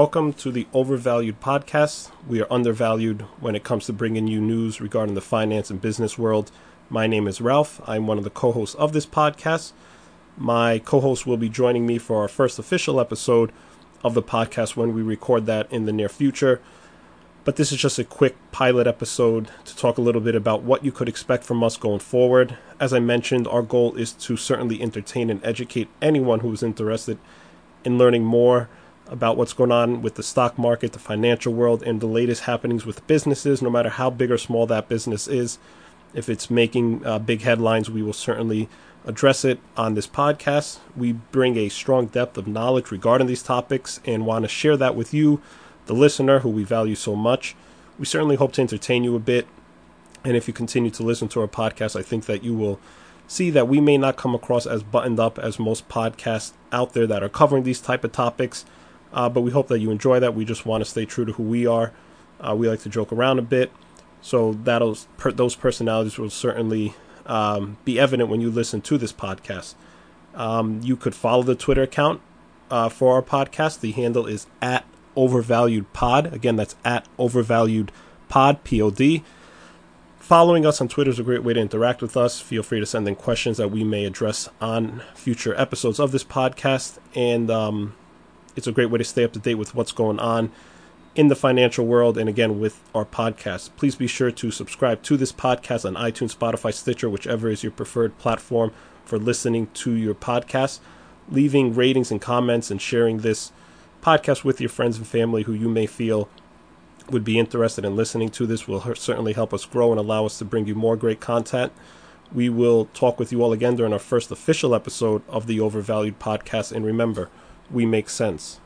Welcome to the Overvalued Podcast. We are undervalued when it comes to bringing you news regarding the finance and business world. My name is Ralph. I'm one of the co hosts of this podcast. My co host will be joining me for our first official episode of the podcast when we record that in the near future. But this is just a quick pilot episode to talk a little bit about what you could expect from us going forward. As I mentioned, our goal is to certainly entertain and educate anyone who is interested in learning more about what's going on with the stock market, the financial world, and the latest happenings with businesses, no matter how big or small that business is. If it's making uh, big headlines, we will certainly address it on this podcast. We bring a strong depth of knowledge regarding these topics and want to share that with you, the listener, who we value so much. We certainly hope to entertain you a bit. And if you continue to listen to our podcast, I think that you will see that we may not come across as buttoned up as most podcasts out there that are covering these type of topics. Uh, but we hope that you enjoy that. We just want to stay true to who we are. Uh, we like to joke around a bit, so that'll per- those personalities will certainly um, be evident when you listen to this podcast. Um, you could follow the Twitter account uh, for our podcast. The handle is at overvalued pod. Again, that's at overvalued pod p o d. Following us on Twitter is a great way to interact with us. Feel free to send in questions that we may address on future episodes of this podcast, and um, it's a great way to stay up to date with what's going on in the financial world and again with our podcast. Please be sure to subscribe to this podcast on iTunes, Spotify, Stitcher, whichever is your preferred platform for listening to your podcast. Leaving ratings and comments and sharing this podcast with your friends and family who you may feel would be interested in listening to this will certainly help us grow and allow us to bring you more great content. We will talk with you all again during our first official episode of the Overvalued podcast. And remember, we make sense.